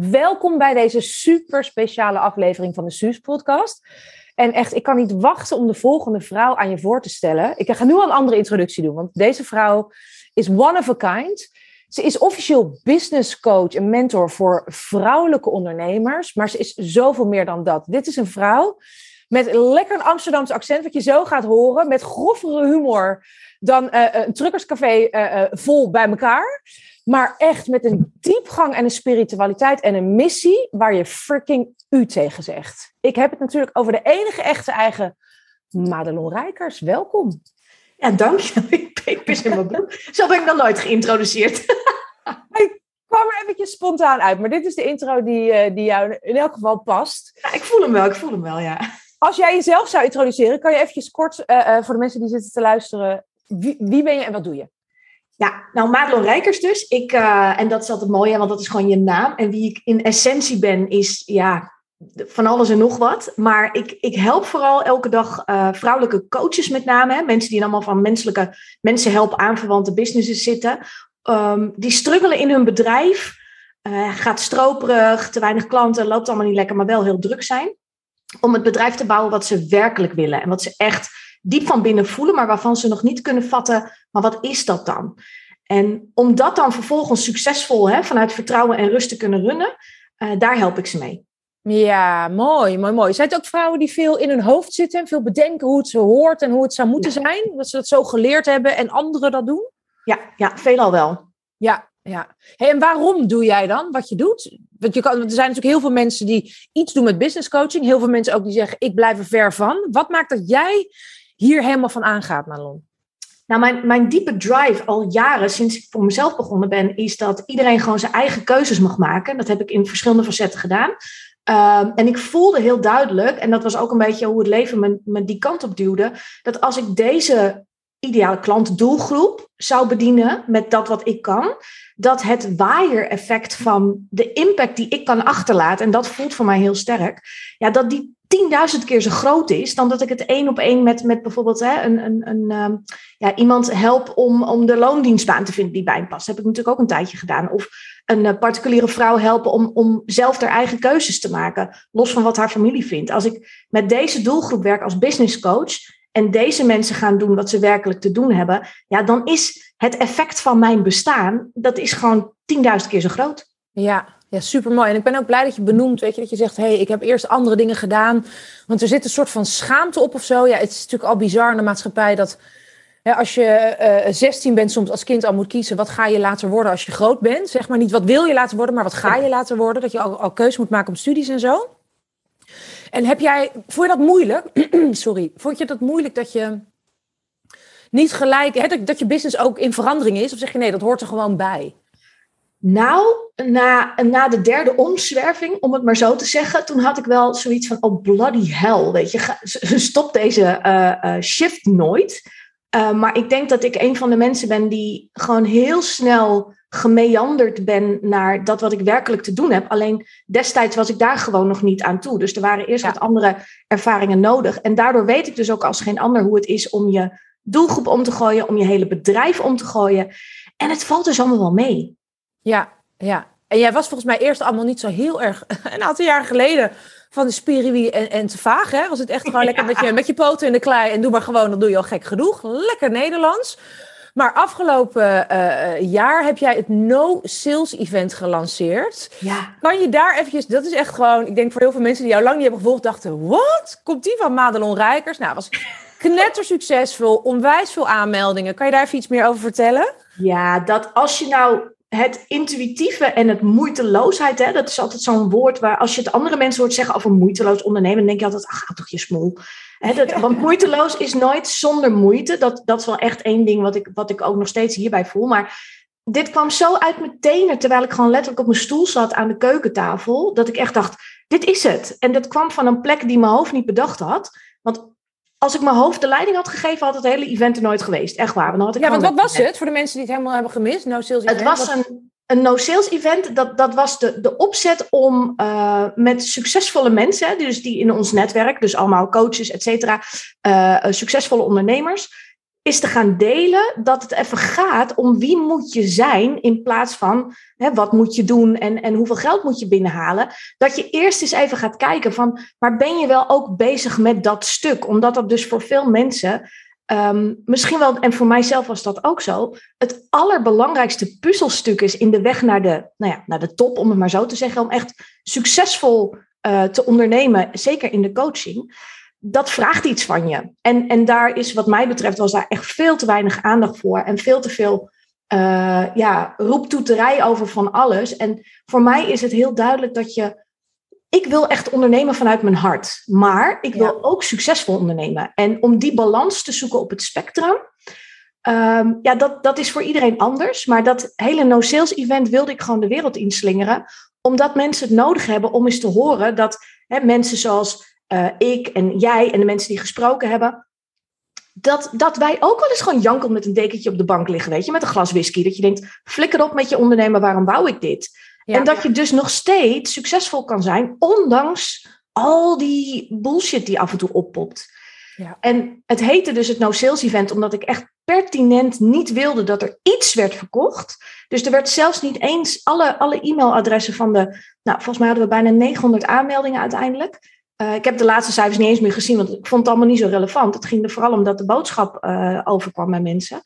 welkom bij deze super speciale aflevering van de Suus podcast. En echt, ik kan niet wachten om de volgende vrouw aan je voor te stellen. Ik ga nu al een andere introductie doen, want deze vrouw is one of a kind. Ze is officieel business coach en mentor voor vrouwelijke ondernemers, maar ze is zoveel meer dan dat. Dit is een vrouw met lekker een Amsterdamse accent, wat je zo gaat horen, met groffere humor dan uh, een truckerscafé uh, vol bij elkaar. Maar echt met een diepgang en een spiritualiteit en een missie waar je freaking u tegen zegt. Ik heb het natuurlijk over de enige echte eigen Madelon Rijkers. Welkom. Ja, dank je. Ik ben in mijn broek. Zo ben ik nog nooit geïntroduceerd. Ik kwam er eventjes spontaan uit, maar dit is de intro die, die jou in elk geval past. Ja, ik voel hem wel, ik voel hem wel, ja. Als jij jezelf zou introduceren, kan je eventjes kort uh, uh, voor de mensen die zitten te luisteren, wie, wie ben je en wat doe je? Ja, nou Madelon Rijkers dus. Ik, uh, en dat is altijd mooi, want dat is gewoon je naam. En wie ik in essentie ben, is ja, van alles en nog wat. Maar ik, ik help vooral elke dag uh, vrouwelijke coaches met name. Hè, mensen die allemaal van menselijke mensen helpen aanverwante businesses zitten. Um, die struggelen in hun bedrijf. Uh, gaat stroperig, te weinig klanten, loopt allemaal niet lekker, maar wel heel druk zijn. Om het bedrijf te bouwen wat ze werkelijk willen. En wat ze echt diep van binnen voelen, maar waarvan ze nog niet kunnen vatten, maar wat is dat dan? En om dat dan vervolgens succesvol hè, vanuit vertrouwen en rust te kunnen runnen, uh, daar help ik ze mee. Ja, mooi, mooi, mooi. Zijn het ook vrouwen die veel in hun hoofd zitten en veel bedenken hoe het ze hoort en hoe het zou moeten ja. zijn? Dat ze dat zo geleerd hebben en anderen dat doen? Ja, ja veelal wel. Ja, ja. Hey, en waarom doe jij dan wat je doet? Want je kan, er zijn natuurlijk heel veel mensen die iets doen met business coaching. Heel veel mensen ook die zeggen, ik blijf er ver van. Wat maakt dat jij hier helemaal van aangaat, Malon? Nou, mijn, mijn diepe drive al jaren sinds ik voor mezelf begonnen ben, is dat iedereen gewoon zijn eigen keuzes mag maken. Dat heb ik in verschillende facetten gedaan. Um, en ik voelde heel duidelijk, en dat was ook een beetje hoe het leven me, me die kant op duwde, dat als ik deze ideale klantdoelgroep zou bedienen met dat wat ik kan, dat het waaier-effect van de impact die ik kan achterlaten, en dat voelt voor mij heel sterk, ja, dat die 10.000 keer zo groot is dan dat ik het één op één met, met bijvoorbeeld hè, een, een, een, um, ja, iemand help om, om de loondienstbaan te vinden die bij hem past. Dat heb ik natuurlijk ook een tijdje gedaan. Of een uh, particuliere vrouw helpen om, om zelf haar eigen keuzes te maken, los van wat haar familie vindt. Als ik met deze doelgroep werk als business coach en deze mensen gaan doen wat ze werkelijk te doen hebben, ja, dan is het effect van mijn bestaan, dat is gewoon 10.000 keer zo groot. Ja, ja, super mooi. En ik ben ook blij dat je benoemt, weet je, dat je zegt, hé, hey, ik heb eerst andere dingen gedaan. Want er zit een soort van schaamte op of zo. Ja, het is natuurlijk al bizar in de maatschappij dat hè, als je uh, 16 bent, soms als kind al moet kiezen, wat ga je later worden als je groot bent? Zeg maar niet wat wil je later worden, maar wat ga je later worden? Dat je al, al keuze moet maken om studies en zo. En heb jij, vond je dat moeilijk? Sorry, vond je dat moeilijk dat je niet gelijk, dat, dat je business ook in verandering is? Of zeg je nee, dat hoort er gewoon bij? Nou, na, na de derde omzwerving, om het maar zo te zeggen, toen had ik wel zoiets van, oh bloody hell, weet je, stop deze uh, uh, shift nooit. Uh, maar ik denk dat ik een van de mensen ben die gewoon heel snel gemeanderd ben naar dat wat ik werkelijk te doen heb. Alleen destijds was ik daar gewoon nog niet aan toe. Dus er waren eerst ja. wat andere ervaringen nodig. En daardoor weet ik dus ook als geen ander hoe het is om je doelgroep om te gooien, om je hele bedrijf om te gooien. En het valt dus allemaal wel mee. Ja, ja. En jij was volgens mij eerst allemaal niet zo heel erg, een aantal jaar geleden, van de spiriwie en, en te vaag. Hè? Was het echt gewoon ja. lekker met je, met je poten in de klei en doe maar gewoon, dan doe je al gek genoeg. Lekker Nederlands. Maar afgelopen uh, jaar heb jij het No Sales Event gelanceerd. Ja. Kan je daar eventjes, dat is echt gewoon, ik denk voor heel veel mensen die jou lang niet hebben gevolgd, dachten, wat? Komt die van Madelon Rijkers? Nou, was knetter succesvol, onwijs veel aanmeldingen. Kan je daar even iets meer over vertellen? Ja, dat als je nou het intuïtieve en het moeiteloosheid, hè, dat is altijd zo'n woord waar als je het andere mensen hoort zeggen over moeiteloos ondernemen, dan denk je altijd, ach, toch je smoel. Hè, dat, want moeiteloos is nooit zonder moeite. Dat, dat is wel echt één ding wat ik, wat ik ook nog steeds hierbij voel. Maar dit kwam zo uit mijn tenen, terwijl ik gewoon letterlijk op mijn stoel zat aan de keukentafel, dat ik echt dacht, dit is het. En dat kwam van een plek die mijn hoofd niet bedacht had. Want als ik mijn hoofd de leiding had gegeven, had het hele event er nooit geweest. Echt waar. Dan had ik ja, want wat was het voor de mensen die het helemaal hebben gemist? No sales event? Het was een, een no-sales event. Dat, dat was de, de opzet om uh, met succesvolle mensen, dus die in ons netwerk, dus allemaal coaches, et cetera, uh, succesvolle ondernemers, is te gaan delen dat het even gaat om wie moet je zijn in plaats van hè, wat moet je doen en, en hoeveel geld moet je binnenhalen. Dat je eerst eens even gaat kijken van, maar ben je wel ook bezig met dat stuk? Omdat dat dus voor veel mensen, um, misschien wel, en voor mijzelf was dat ook zo, het allerbelangrijkste puzzelstuk is in de weg naar de, nou ja, naar de top, om het maar zo te zeggen, om echt succesvol uh, te ondernemen, zeker in de coaching dat vraagt iets van je. En, en daar is, wat mij betreft, was daar echt veel te weinig aandacht voor. En veel te veel uh, ja, roeptoeterij over van alles. En voor mij is het heel duidelijk dat je. Ik wil echt ondernemen vanuit mijn hart. Maar ik wil ook succesvol ondernemen. En om die balans te zoeken op het spectrum. Um, ja, dat, dat is voor iedereen anders. Maar dat hele no-sales event wilde ik gewoon de wereld inslingeren. Omdat mensen het nodig hebben om eens te horen dat hè, mensen zoals uh, ik en jij en de mensen die gesproken hebben, dat, dat wij ook wel eens gewoon jankel met een dekentje op de bank liggen, weet je, met een glas whisky. Dat je denkt, flikker op met je ondernemer, waarom bouw ik dit? En dat je dus nog steeds succesvol kan zijn, ondanks al die bullshit die af en toe oppopt. Ja. En het heette dus het No Sales Event, omdat ik echt pertinent niet wilde dat er iets werd verkocht. Dus er werd zelfs niet eens alle, alle e-mailadressen van de. Nou, volgens mij hadden we bijna 900 aanmeldingen uiteindelijk. Uh, ik heb de laatste cijfers niet eens meer gezien, want ik vond het allemaal niet zo relevant. Het ging er vooral om dat de boodschap uh, overkwam bij mensen.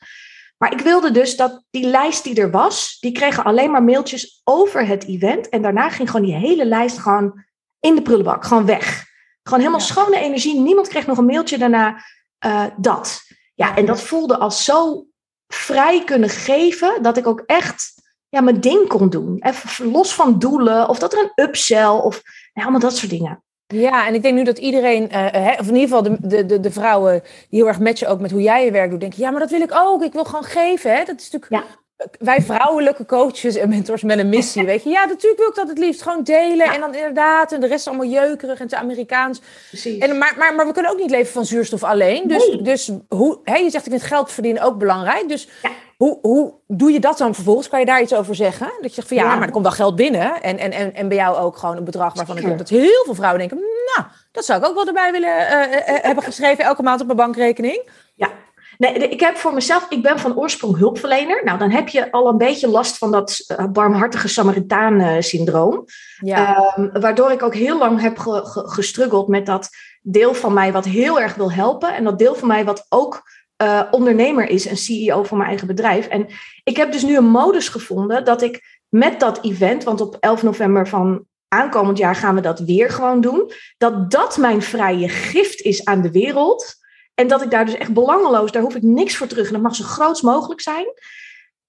Maar ik wilde dus dat die lijst die er was, die kregen alleen maar mailtjes over het event. En daarna ging gewoon die hele lijst gewoon in de prullenbak, gewoon weg. Gewoon helemaal schone energie. Niemand kreeg nog een mailtje daarna. Uh, dat. Ja, en dat voelde als zo vrij kunnen geven, dat ik ook echt ja, mijn ding kon doen. Even los van doelen, of dat er een upsell, of allemaal dat soort dingen. Ja, en ik denk nu dat iedereen, uh, of in ieder geval de, de, de, de, vrouwen die heel erg matchen ook met hoe jij je werk doet, denken, ja, maar dat wil ik ook. Ik wil gewoon geven. Hè? Dat is natuurlijk, ja. wij vrouwelijke coaches en mentors met een missie, weet je. Ja, natuurlijk wil ik dat het liefst. Gewoon delen en dan inderdaad, en de rest is allemaal jeukerig en te Amerikaans. Precies. En, maar, maar, maar we kunnen ook niet leven van zuurstof alleen. Dus, nee. dus hoe, hè, je zegt, ik vind geld verdienen ook belangrijk. Dus ja. Hoe, hoe doe je dat dan vervolgens? Kan je daar iets over zeggen? Dat je zegt van ja, maar er komt wel geld binnen. En, en, en, en bij jou ook gewoon een bedrag waarvan ik denk dat heel veel vrouwen denken... nou, dat zou ik ook wel erbij willen uh, hebben geschreven elke maand op mijn bankrekening. Ja, Nee, ik heb voor mezelf, ik ben van oorsprong hulpverlener. Nou, dan heb je al een beetje last van dat barmhartige Samaritaan-syndroom. Ja. Um, waardoor ik ook heel lang heb ge, ge, gestruggeld met dat deel van mij wat heel erg wil helpen. En dat deel van mij wat ook uh, ondernemer is en CEO van mijn eigen bedrijf. En ik heb dus nu een modus gevonden dat ik met dat event, want op 11 november van aankomend jaar gaan we dat weer gewoon doen, dat dat mijn vrije gift is aan de wereld. En dat ik daar dus echt belangeloos, daar hoef ik niks voor terug. En dat mag zo groot mogelijk zijn.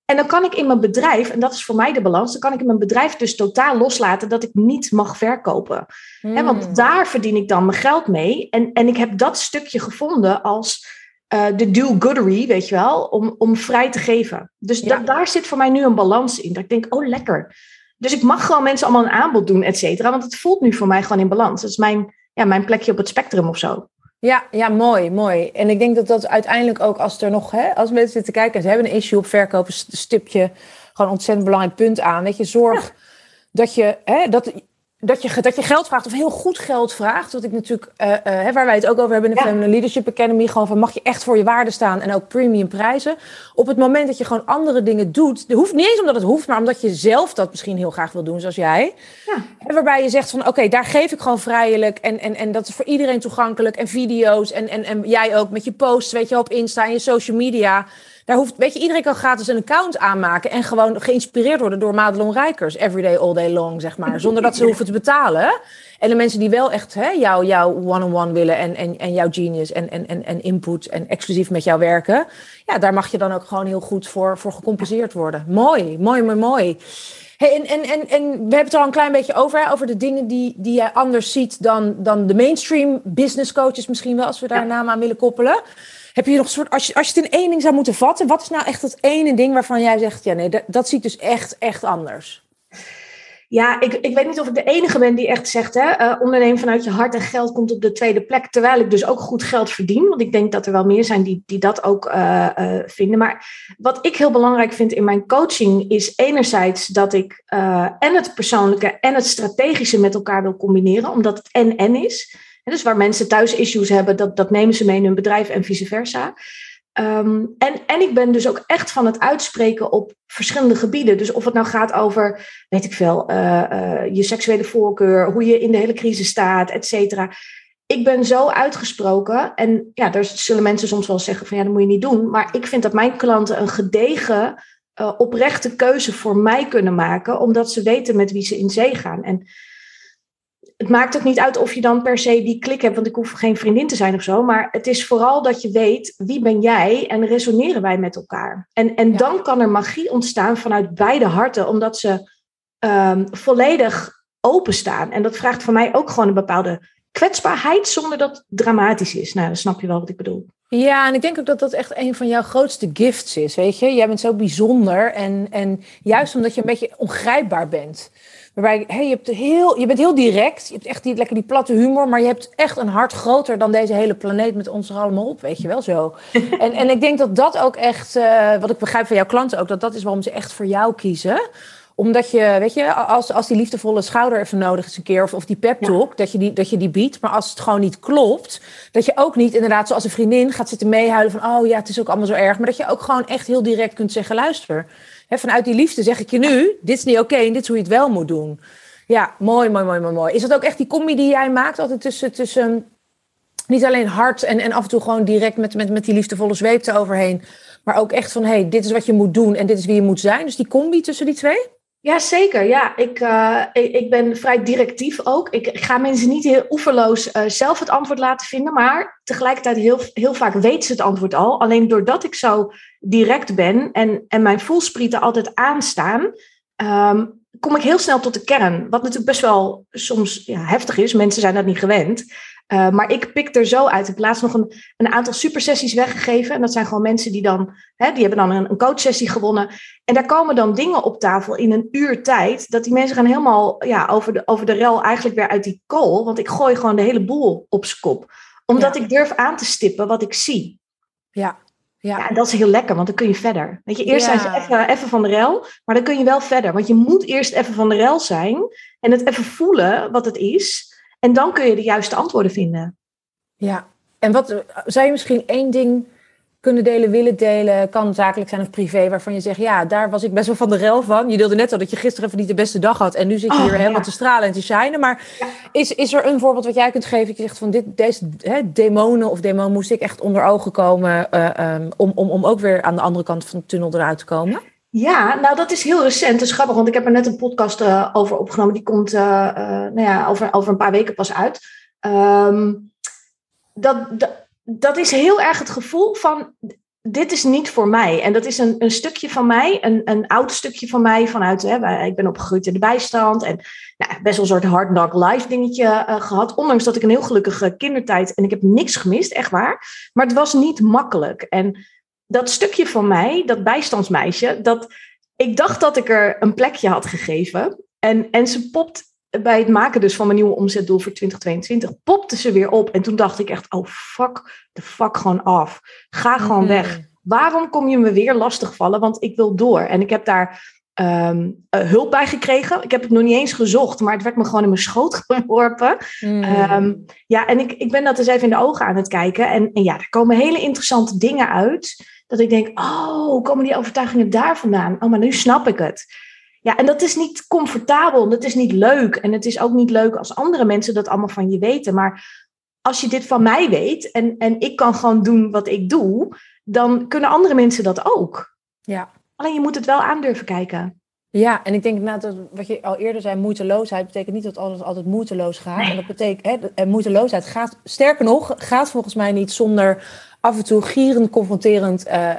En dan kan ik in mijn bedrijf, en dat is voor mij de balans, dan kan ik in mijn bedrijf dus totaal loslaten dat ik niet mag verkopen. Hmm. want daar verdien ik dan mijn geld mee. En, en ik heb dat stukje gevonden als uh, de do-goodery, weet je wel, om, om vrij te geven. Dus daar zit voor mij nu een balans in. Dat ik denk, oh lekker. Dus ik mag gewoon mensen allemaal een aanbod doen, et cetera. Want het voelt nu voor mij gewoon in balans. Dat is mijn, ja, mijn plekje op het spectrum of zo. Ja, ja, mooi, mooi. En ik denk dat dat uiteindelijk ook als er nog, hè, als mensen zitten kijken, ze hebben een issue op verkopen, stipje gewoon een ontzettend belangrijk punt aan. Weet je, zorg dat je, hè, dat dat je, dat je geld vraagt, of heel goed geld vraagt. Wat ik natuurlijk, uh, uh, waar wij het ook over hebben in de ja. Feminine Leadership Academy. Gewoon van mag je echt voor je waarde staan en ook premium prijzen. Op het moment dat je gewoon andere dingen doet. Het hoeft niet eens omdat het hoeft, maar omdat je zelf dat misschien heel graag wil doen, zoals jij. Ja. En waarbij je zegt van oké, daar geef ik gewoon vrijelijk. En, en, en dat is voor iedereen toegankelijk. En video's en, en, en jij ook met je posts, weet je, op Insta en je social media. Daar hoeft, weet je, iedereen kan gratis een account aanmaken en gewoon geïnspireerd worden door Madelon Rijkers, everyday, all day long, zeg maar, zonder dat ze hoeven te betalen. En de mensen die wel echt hè, jou, jou one-on-one willen en, en, en jouw genius en, en, en, en input en exclusief met jou werken, ja, daar mag je dan ook gewoon heel goed voor, voor gecompenseerd worden. Mooi, mooi, mooi, mooi. Hey, en, en, en, en we hebben het er al een klein beetje over, hè, over de dingen die, die jij anders ziet dan, dan de mainstream business coaches misschien wel, als we daar een naam aan willen koppelen. Heb je nog een soort, als je, als je het in één ding zou moeten vatten, wat is nou echt het ene ding waarvan jij zegt, ja nee, dat, dat ziet dus echt, echt anders? Ja, ik, ik weet niet of ik de enige ben die echt zegt, hè, uh, ondernemen vanuit je hart en geld komt op de tweede plek, terwijl ik dus ook goed geld verdien. Want ik denk dat er wel meer zijn die, die dat ook uh, uh, vinden. Maar wat ik heel belangrijk vind in mijn coaching is enerzijds dat ik en het persoonlijke en het strategische met elkaar wil combineren, omdat het en-en is. Dus waar mensen thuis issues hebben, dat, dat nemen ze mee in hun bedrijf en vice versa. Ehm, en, en ik ben dus ook echt van het uitspreken op verschillende gebieden. Dus of het nou gaat over, weet ik veel, eh, eh, je seksuele voorkeur, hoe je in de hele crisis staat, et cetera. Ik ben zo uitgesproken. En ja, daar zullen mensen soms wel zeggen van ja, dat moet je niet doen. Maar ik vind dat mijn klanten een gedegen, uh, oprechte keuze voor mij kunnen maken. Omdat ze weten met wie ze in zee gaan. En het maakt ook niet uit of je dan per se die klik hebt, want ik hoef geen vriendin te zijn of zo. Maar het is vooral dat je weet wie ben jij en resoneren wij met elkaar. En, en dan kan er magie ontstaan vanuit beide harten, omdat ze um, volledig openstaan. En dat vraagt van mij ook gewoon een bepaalde kwetsbaarheid zonder dat het dramatisch is. Nou, dan snap je wel wat ik bedoel. Ja, en ik denk ook dat dat echt een van jouw grootste gifts is, weet je. Jij bent zo bijzonder en, en juist omdat je een beetje ongrijpbaar bent. Waarbij hey, je, hebt heel, je bent heel direct, je hebt echt die, lekker die platte humor, maar je hebt echt een hart groter dan deze hele planeet met ons er allemaal op, weet je wel zo. en, en ik denk dat dat ook echt, uh, wat ik begrijp van jouw klanten ook, dat dat is waarom ze echt voor jou kiezen omdat je, weet je, als, als die liefdevolle schouder even nodig is een keer, of, of die pep talk, dat, je die, dat je die biedt. Maar als het gewoon niet klopt, dat je ook niet inderdaad zoals een vriendin gaat zitten meehuilen van, oh ja, het is ook allemaal zo erg. Maar dat je ook gewoon echt heel direct kunt zeggen, luister, vanuit die liefde zeg ik je nu, dit is niet oké en dit is hoe je het wel moet doen. Ja, mooi, mooi, mooi, mooi, mooi. Is dat ook echt die combi die jij maakt altijd tussen, tussen niet alleen hard en, en af en toe gewoon direct met, met, met die liefdevolle zweep eroverheen, maar ook echt van, hey, dit is wat je moet doen en dit is wie je moet zijn. Dus die combi tussen die twee? Ja, zeker. Ja, ik, uh, ik, ik, ben vrij directief ook. Ik, ga mensen niet heel oeverloos uh, zelf het antwoord laten vinden, maar tegelijkertijd heel, heel vaak weten ze het antwoord al. Alleen doordat ik zo direct ben en, en mijn voelsprieten altijd aanstaan, um, kom ik heel snel tot de kern. Wat natuurlijk best wel soms ja, heftig is. Mensen zijn dat niet gewend. Uh, maar ik pik er zo uit. Ik heb laatst nog een, een aantal supersessies weggegeven. En dat zijn gewoon mensen die dan, hè, die hebben dan een, een coachsessie gewonnen. En daar komen dan dingen op tafel in een uur tijd. Dat die mensen gaan helemaal ja, over, de, over de rel eigenlijk weer uit die kool. Want ik gooi gewoon de hele boel op z'n kop. Omdat ik durf aan te stippen wat ik zie. Ja. Ja. ja, en dat is heel lekker, want dan kun je verder. Weet je, eerst zijn ze even, even van de rel, maar dan kun je wel verder. Want je moet eerst even van de rel zijn en het even voelen wat het is. En dan kun je de juiste antwoorden vinden. Ja, en wat zou je misschien één ding kunnen delen, willen delen, kan zakelijk zijn of privé, waarvan je zegt, ja, daar was ik best wel van de rel van. Je deelde net al dat je gisteren even niet de beste dag had en nu zit je oh, hier helemaal te stralen en te shinen. Maar is, is er een voorbeeld wat jij kunt geven? Dat je zegt van dit, deze hè, demonen of demon moest ik echt onder ogen komen uh, um, om, om, om ook weer aan de andere kant van de tunnel eruit te komen? Ja, nou dat is heel recent. Dat is grappig, want ik heb er net een podcast uh, over opgenomen. Die komt uh, uh, nou ja, over, over een paar weken pas uit. Um, dat, dat, dat is heel erg het gevoel van dit is niet voor mij. En dat is een, een stukje van mij, een, een oud stukje van mij vanuit, hè, ik ben opgegroeid in de bijstand en nou, best wel een soort hard knock life dingetje gehad. Ondanks dat ik een heel gelukkige kindertijd en ik heb niks gemist, echt waar. Maar het was niet makkelijk. En dat stukje van mij, dat bijstandsmeisje, dat ik dacht dat ik er een plekje had gegeven. En, en ze popt bij het maken dus van mijn nieuwe omzetdoel voor 2022, popte ze weer op. En toen dacht ik echt, oh fuck de fuck gewoon af. Ga gewoon weg. Waarom kom je me weer lastigvallen? Want ik wil door. En ik heb daar um, uh, hulp bij gekregen. Ik heb het nog niet eens gezocht, maar het werd me gewoon in mijn schoot geworpen. Mm. Um, ja, en ik, ik ben dat eens even in de ogen aan het kijken. En, en ja, er komen hele interessante dingen uit. Dat ik denk, oh, komen die overtuigingen daar vandaan? Oh, maar nu snap ik het. Ja, en dat is niet comfortabel, dat is niet leuk. En het is ook niet leuk als andere mensen dat allemaal van je weten. Maar als je dit van mij weet en, en ik kan gewoon doen wat ik doe, dan kunnen andere mensen dat ook. Ja. Alleen je moet het wel aandurven kijken. Ja, en ik denk nou, dat wat je al eerder zei, moeiteloosheid betekent niet dat alles altijd moeiteloos gaat. En dat betekent, hè, moeiteloosheid gaat, sterker nog, gaat volgens mij niet zonder af en toe gierend, confronterend, uh,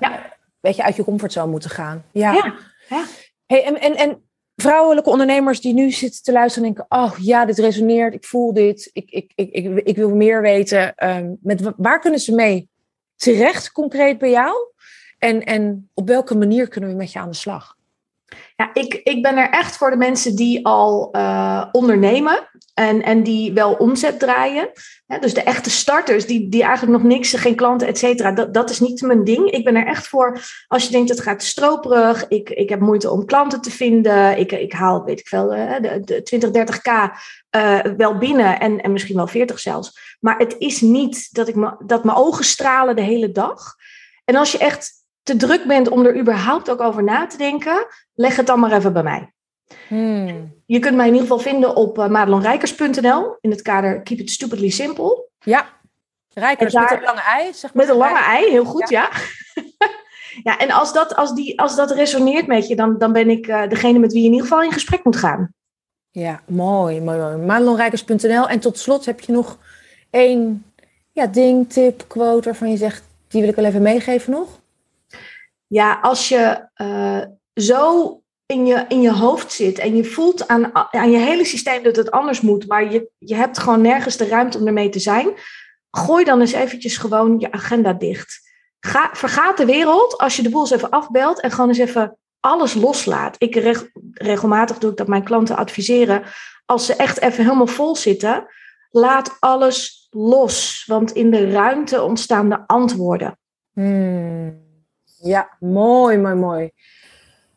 weet je, uit je comfortzone moeten gaan. Ja. ja. ja. Hey, en, en, en vrouwelijke ondernemers die nu zitten te luisteren en denken: Oh ja, dit resoneert, ik voel dit, ik, ik, ik, ik, ik wil meer weten. Um, met, waar kunnen ze mee terecht, concreet bij jou? En, en op welke manier kunnen we met je aan de slag? Ja, ik, ik ben er echt voor de mensen die al uh, ondernemen en, en die wel omzet draaien. dus de echte starters, die, die eigenlijk nog niks, geen klanten, et cetera. Dat, dat is niet mijn ding. Ik ben er echt voor als je denkt, het gaat stroperig. Ik, ik heb moeite om klanten te vinden. Ik, ik haal, weet ik veel, de, de 20, 30k uh, wel binnen en, en misschien wel 40 zelfs. Maar het is niet dat, ik me, dat mijn ogen stralen de hele dag. En als je echt te druk bent om er überhaupt ook over na te denken, leg het dan maar even bij mij. Hmm. Je kunt mij in ieder geval vinden op uh, madelonrijkers.nl in het kader Keep It Stupidly Simple. Ja, Rijkers met een lange ei, zeg maar. Met een lange ei, heel goed, ja. Ja, en als dat, als die, als dat resoneert met je, dan, dan ben ik uh, degene met wie je in ieder geval in gesprek moet gaan. Ja, mooi, mooi, mooi. Madelonrijkers.nl. En tot slot heb je nog één ja, ding, tip, quote waarvan je zegt, die wil ik wel even meegeven nog? Ja, als je uh, zo in je, in je hoofd zit en je voelt aan, aan je hele systeem dat het anders moet, maar je, je hebt gewoon nergens de ruimte om ermee te zijn, gooi dan eens eventjes gewoon je agenda dicht. Ga, vergaat de wereld als je de boel eens even afbelt en gewoon eens even alles loslaat. Ik regelmatig doe ik dat mijn klanten adviseren. Als ze echt even helemaal vol zitten, laat alles los. Want in de ruimte ontstaan de antwoorden. Hmm. Ja, mooi, mooi, mooi.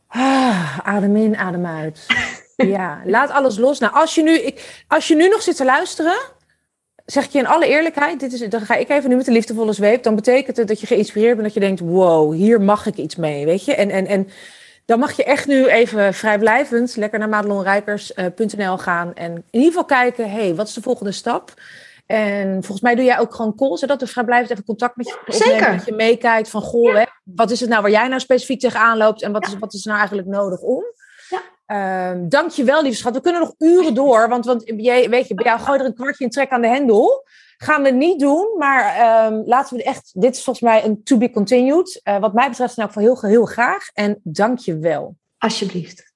Ah, adem in, adem uit. ja, laat alles los. Nou, als je, nu, ik, als je nu nog zit te luisteren, zeg ik je in alle eerlijkheid, dit is, dan ga ik even nu met de liefdevolle zweep, dan betekent het dat je geïnspireerd bent, dat je denkt, wow, hier mag ik iets mee, weet je. En, en, en dan mag je echt nu even vrijblijvend lekker naar madelonrijkers.nl gaan en in ieder geval kijken, hey, wat is de volgende stap? En volgens mij doe jij ook gewoon calls, zodat we vrijblijvend even contact met je opnemen, Zeker. dat je meekijkt van, goh, hè, wat is het nou waar jij nou specifiek tegenaan loopt en wat, is, wat is nou eigenlijk nodig om? Um, dankjewel, lieve schat. We kunnen nog uren door, want, want jij, weet je, bij jou gooi er een kwartje in trek aan de hendel. Gaan we niet doen, maar um, laten we echt... Dit is volgens mij een to be continued. Uh, wat mij betreft in elk geval heel, heel graag. En dankjewel. Alsjeblieft.